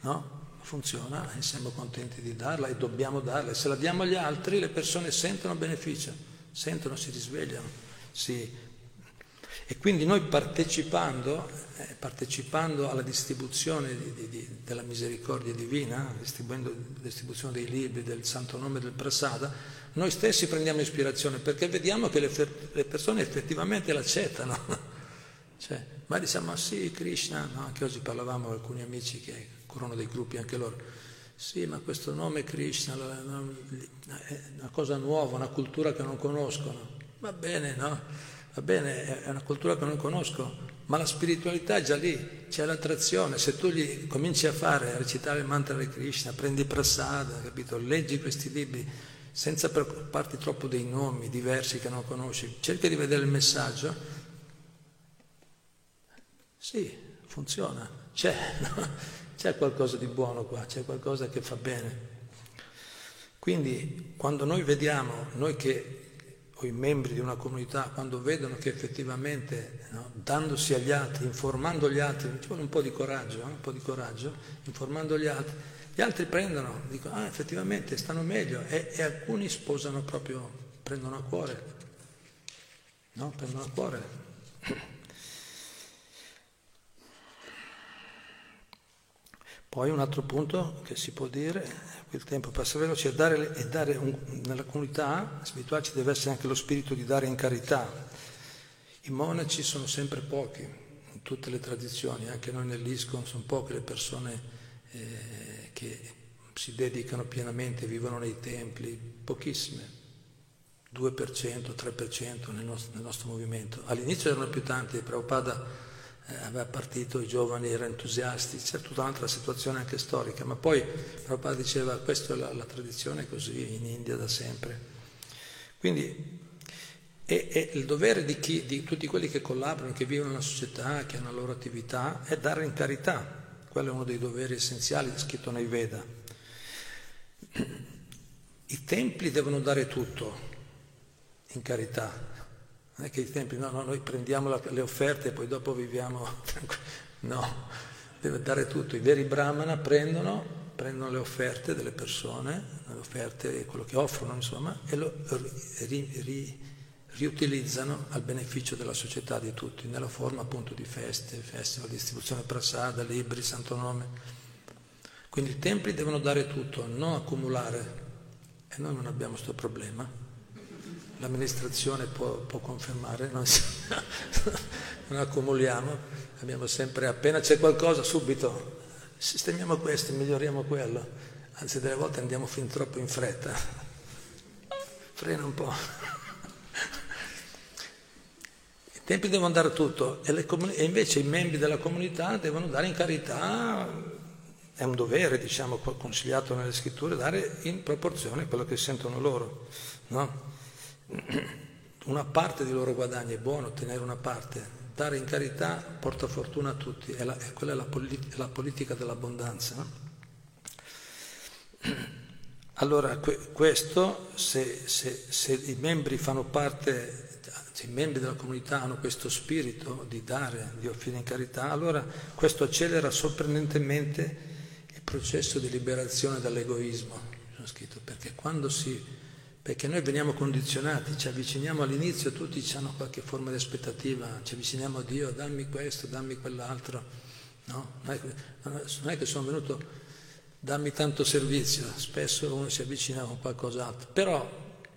no? Funziona e siamo contenti di darla e dobbiamo darla. E se la diamo agli altri le persone sentono beneficio, sentono, si risvegliano, si e quindi noi partecipando, eh, partecipando alla distribuzione di, di, di, della misericordia divina, distribuendo distribuzione dei libri, del santo nome del Prasada, noi stessi prendiamo ispirazione perché vediamo che le, le persone effettivamente l'accettano. Cioè, ma diciamo, sì, Krishna, no? anche oggi parlavamo con alcuni amici che corrono dei gruppi anche loro, sì, ma questo nome Krishna è una cosa nuova, una cultura che non conoscono. Va bene, no? Va bene, è una cultura che non conosco, ma la spiritualità è già lì, c'è l'attrazione. Se tu gli cominci a fare, a recitare il mantra di Krishna, prendi prasada, capito? Leggi questi libri senza preoccuparti troppo dei nomi diversi che non conosci, cerca di vedere il messaggio. Sì, funziona, c'è, no? c'è qualcosa di buono qua, c'è qualcosa che fa bene. Quindi quando noi vediamo, noi che o i membri di una comunità, quando vedono che effettivamente no, dandosi agli altri, informando gli altri, ci vuole un po' di coraggio, eh, un po' di coraggio, informando gli altri, gli altri prendono, dicono, ah effettivamente stanno meglio e, e alcuni sposano proprio, prendono a cuore, no? Prendono a cuore. Poi un altro punto che si può dire il tempo passa veloce, e dare, e dare un, nella comunità spirituale ci deve essere anche lo spirito di dare in carità. I monaci sono sempre pochi, in tutte le tradizioni, anche noi nell'ISCON sono poche le persone eh, che si dedicano pienamente, vivono nei templi, pochissime, 2%, 3% nel nostro, nel nostro movimento. All'inizio erano più tanti, Prabhupada eh, aveva partito, i giovani erano entusiasti, c'è tutta un'altra situazione anche storica, ma poi Prabhupada diceva questa è la, la tradizione così in India da sempre. Quindi è, è il dovere di, chi, di, tutti quelli che collaborano, che vivono nella società, che hanno la loro attività, è dare in carità. Quello è uno dei doveri essenziali scritto nei Veda. I templi devono dare tutto in carità, non è che i tempi, no, no, noi prendiamo la, le offerte e poi dopo viviamo No, deve dare tutto. I veri brahmana prendono, prendono le offerte delle persone, le offerte, quello che offrono, insomma, e lo ri, ri, riutilizzano al beneficio della società di tutti, nella forma appunto di feste, festival, distribuzione prasada, libri, santo nome. Quindi i templi devono dare tutto, non accumulare. E noi non abbiamo questo problema l'amministrazione può, può confermare, non, non, accumuliamo, abbiamo sempre, appena c'è qualcosa, subito sistemiamo questo, miglioriamo quello, anzi delle volte andiamo fin troppo in fretta. Frena un po'. I templi devono dare tutto e, comuni- e invece i membri della comunità devono dare in carità, è un dovere, diciamo, consigliato nelle scritture, dare in proporzione a quello che sentono loro. No? Una parte dei loro guadagni è buono ottenere una parte, dare in carità porta fortuna a tutti, è la, è quella è la, polit- la, politica dell'abbondanza. Allora, que- questo, se, se, se, i membri fanno parte, se i membri della comunità hanno questo spirito di dare, di offrire in carità, allora questo accelera sorprendentemente il processo di liberazione dall'egoismo, perché quando si perché noi veniamo condizionati, ci avviciniamo all'inizio, tutti hanno qualche forma di aspettativa, ci avviciniamo a Dio, dammi questo, dammi quell'altro, no? Non è, non è che sono venuto, dammi tanto servizio, spesso uno si avvicina con qualcos'altro, però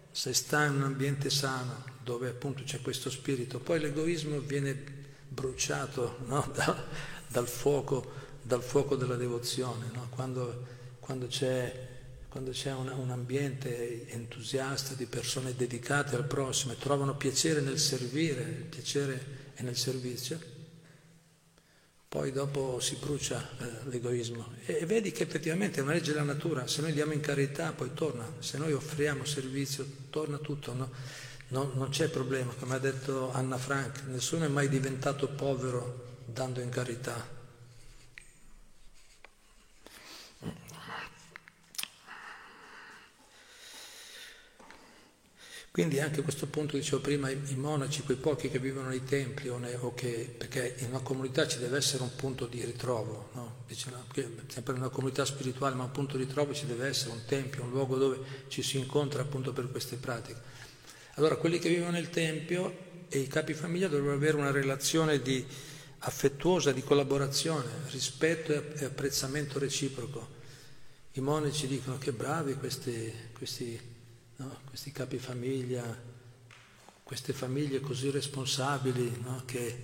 se sta in un ambiente sano, dove appunto c'è questo spirito, poi l'egoismo viene bruciato no? da, dal, fuoco, dal, fuoco, della devozione, no? quando, quando c'è quando c'è un, un, ambiente entusiasta di persone dedicate al prossimo e trovano piacere nel servire, piacere è nel servizio, poi dopo si brucia eh, l'egoismo. E, e, vedi che effettivamente è una legge della natura, se noi diamo in carità poi torna, se noi offriamo servizio torna tutto, no? no, non c'è problema, come ha detto Anna Frank, nessuno è mai diventato povero dando in carità. Quindi anche questo punto, dicevo prima, i, i monaci, quei pochi che vivono nei templi, o ne, o che, perché in una comunità ci deve essere un punto di ritrovo, no? sempre in una comunità spirituale, ma un punto di ritrovo ci deve essere un tempio, un luogo dove ci si incontra appunto per queste pratiche. Allora quelli che vivono nel tempio e i capi famiglia dovrebbero avere una relazione di, affettuosa, di collaborazione, rispetto e apprezzamento reciproco. I monaci dicono che bravi questi, questi no? questi capifamiglia, queste famiglie così responsabili no? che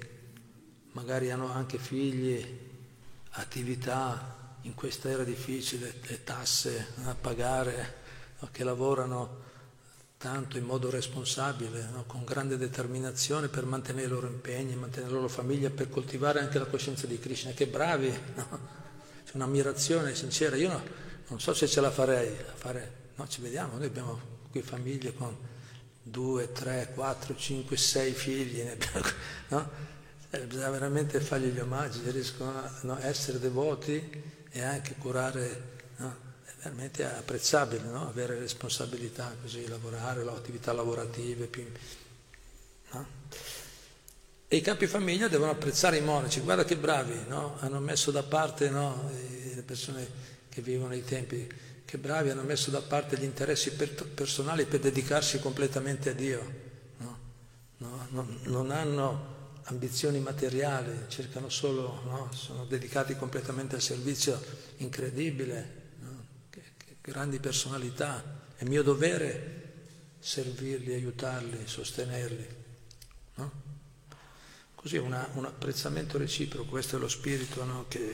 magari hanno anche figli, attività in questa era difficile, le tasse da pagare, no? che lavorano tanto in modo responsabile, con grande determinazione per mantenere i loro impegni, mantenere la loro famiglia, per coltivare anche la coscienza di Krishna. Che bravi! C'è un'ammirazione sincera. Io no, non so se ce la farei a fare. No, ci vediamo, noi abbiamo qui famiglie con due, tre, quattro, cinque, sei figli, no? Eh, bisogna veramente fargli gli omaggi, riescono a no, essere devoti e anche curare, no? è veramente apprezzabile no? avere responsabilità così, lavorare, attività lavorative. Più? E i capi famiglia devono apprezzare i monaci, guarda che bravi, hanno messo da parte le persone che vivono nei tempi che bravi hanno messo da parte gli interessi per, personali per dedicarsi completamente a Dio. No? No? Non, non, hanno ambizioni materiali, cercano solo, no? sono dedicati completamente al servizio incredibile, che, che grandi personalità. È mio dovere servirli, aiutarli, sostenerli. Così una, un apprezzamento reciproco, questo è lo spirito che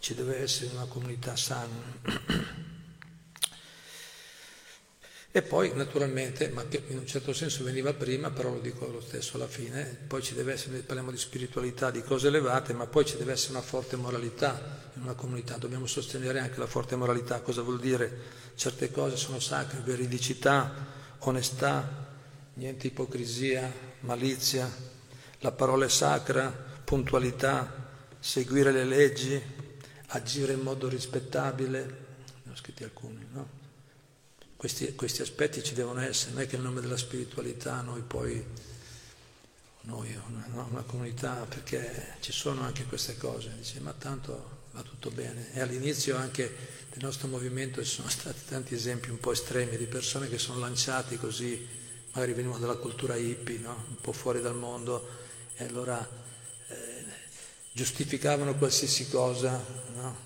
ci deve essere in una comunità sana. E poi naturalmente, ma che in un certo senso veniva prima, però lo dico lo stesso alla fine, poi ci deve essere, parliamo di spiritualità, di cose elevate, ma poi ci deve essere una forte moralità in una comunità, dobbiamo sostenere anche la forte moralità, cosa vuol dire? Certe cose sono sacre, veridicità, onestà, niente ipocrisia, malizia, la parola è sacra, puntualità, seguire le leggi, agire in modo rispettabile, ne ho scritti alcuni? Questi, questi, aspetti ci devono essere, non è che nel nome della spiritualità noi poi, noi, una, una, comunità, perché ci sono anche queste cose, dice ma tanto va tutto bene. E all'inizio anche del nostro movimento ci sono stati tanti esempi un po' estremi di persone che sono lanciati così, magari venivano dalla cultura hippie, no? un po' fuori dal mondo, e allora eh, giustificavano qualsiasi cosa, no?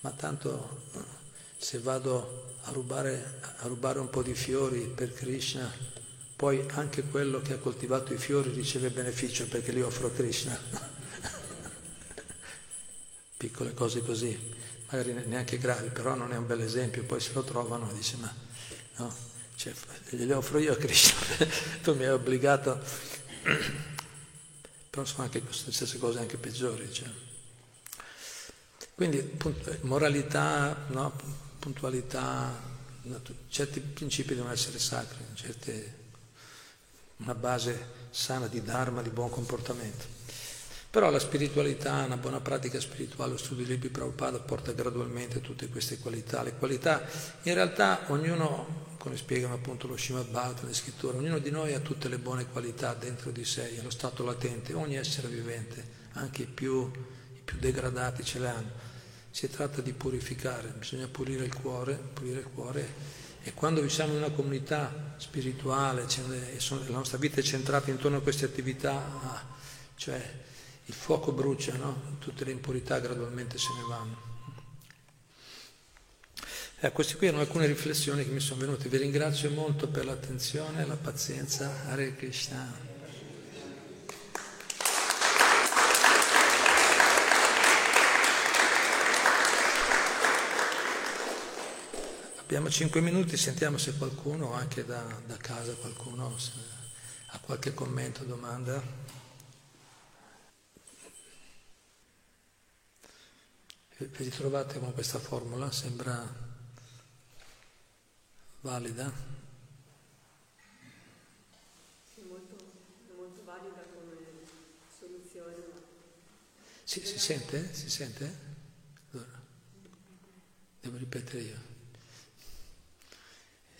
ma tanto se vado a rubare, a rubare un po' di fiori per Krishna, poi anche quello che ha coltivato i fiori riceve beneficio perché li offro a Krishna. Piccole cose così. magari neanche gravi, però non è un bel esempio, poi se lo trovano dice ma no, cioè, gliele offro io a Krishna, tu mi hai obbligato, però sono anche queste stesse cose anche peggiori. Cioè. Quindi moralità, no, puntualità, certi principi devono essere sacri, certe, una base sana di dharma, di buon comportamento. Però la spiritualità, una buona pratica spirituale, lo studio dei libri Prabhupada porta gradualmente tutte queste qualità. Le qualità, in realtà ognuno, come spiegano appunto lo Srimad Bhagavatam, le scritture, ognuno di noi ha tutte le buone qualità dentro di sé, è lo stato latente, ogni essere vivente, anche i più, i più degradati ce le hanno. Si tratta di purificare, bisogna pulire il cuore, pulire il cuore e quando siamo in una comunità spirituale, la nostra vita è centrata intorno a queste attività, ah, cioè il fuoco brucia, no? tutte le impurità gradualmente se ne vanno. Eh, queste qui erano alcune riflessioni che mi sono venute. Vi ringrazio molto per l'attenzione e la pazienza. Hare Krishna. Abbiamo cinque minuti, sentiamo se qualcuno, anche da, da casa, qualcuno ha qualche commento, domanda. Vi ritrovate con questa formula? Sembra valida? Sì, molto, molto valida come soluzione. Sì, si sente? Si sente? Allora, devo ripetere io.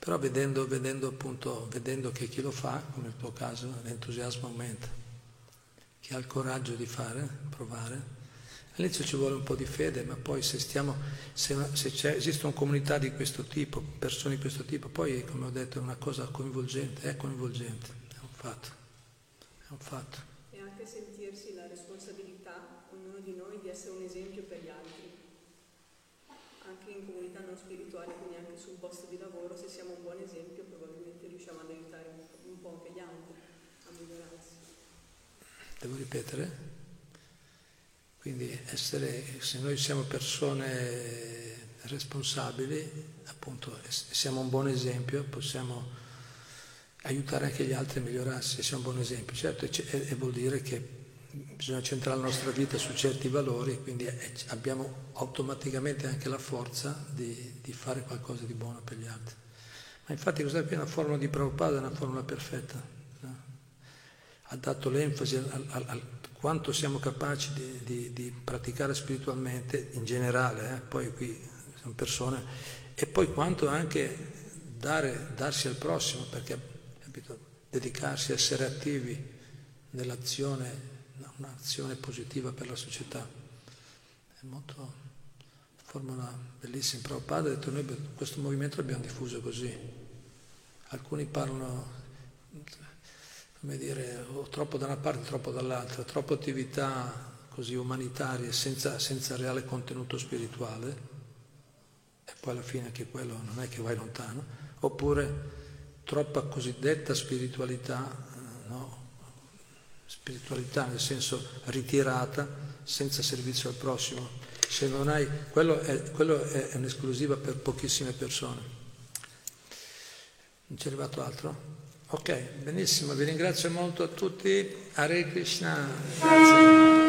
Però vedendo, vedendo, appunto, vedendo che chi lo fa, come il tuo caso, l'entusiasmo aumenta. Chi ha il coraggio di fare, provare. All'inizio ci vuole un po' di fede, ma poi se, stiamo, se, se esistono comunità di questo tipo, persone di questo tipo, poi come ho detto è una cosa coinvolgente, è coinvolgente, è un fatto un fatto. E anche sentirsi la responsabilità, ognuno di noi, di essere un esempio per gli altri. Comunità non spirituali, quindi anche sul posto di lavoro, se siamo un buon esempio probabilmente riusciamo ad aiutare un po' anche gli altri a migliorarsi. Devo ripetere? Quindi essere, se noi siamo persone responsabili, appunto, siamo un buon esempio, possiamo aiutare anche gli altri a migliorarsi, sia un buon esempio. Certo, e, vuol dire che bisogna centrare la nostra vita su certi valori, quindi abbiamo automaticamente anche la forza di, di fare qualcosa di buono per gli altri. Ma infatti questa qui è una formula di Prabhupada, è una formula perfetta. No? Ha dato l'enfasi a quanto siamo capaci di, di, di, praticare spiritualmente in generale, eh? poi qui sono persone, e poi quanto anche dare, darsi al prossimo, perché capito? dedicarsi essere attivi nell'azione, un'azione positiva per la società. È molto, forma una bellissima. Prabhupada ha detto noi questo movimento l'abbiamo diffuso così. Alcuni parlano, come dire, o troppo da una parte, troppo dall'altra, troppo attività così umanitarie senza, senza reale contenuto spirituale, e poi alla fine anche quello non è che vai lontano, oppure troppa cosiddetta spiritualità, no? Spiritualità nel senso ritirata, senza servizio al prossimo. Se non hai, quello è, quello è un'esclusiva per pochissime persone. Non c'è arrivato altro? Ok, benissimo, vi ringrazio molto a tutti. Hare Krishna. Grazie.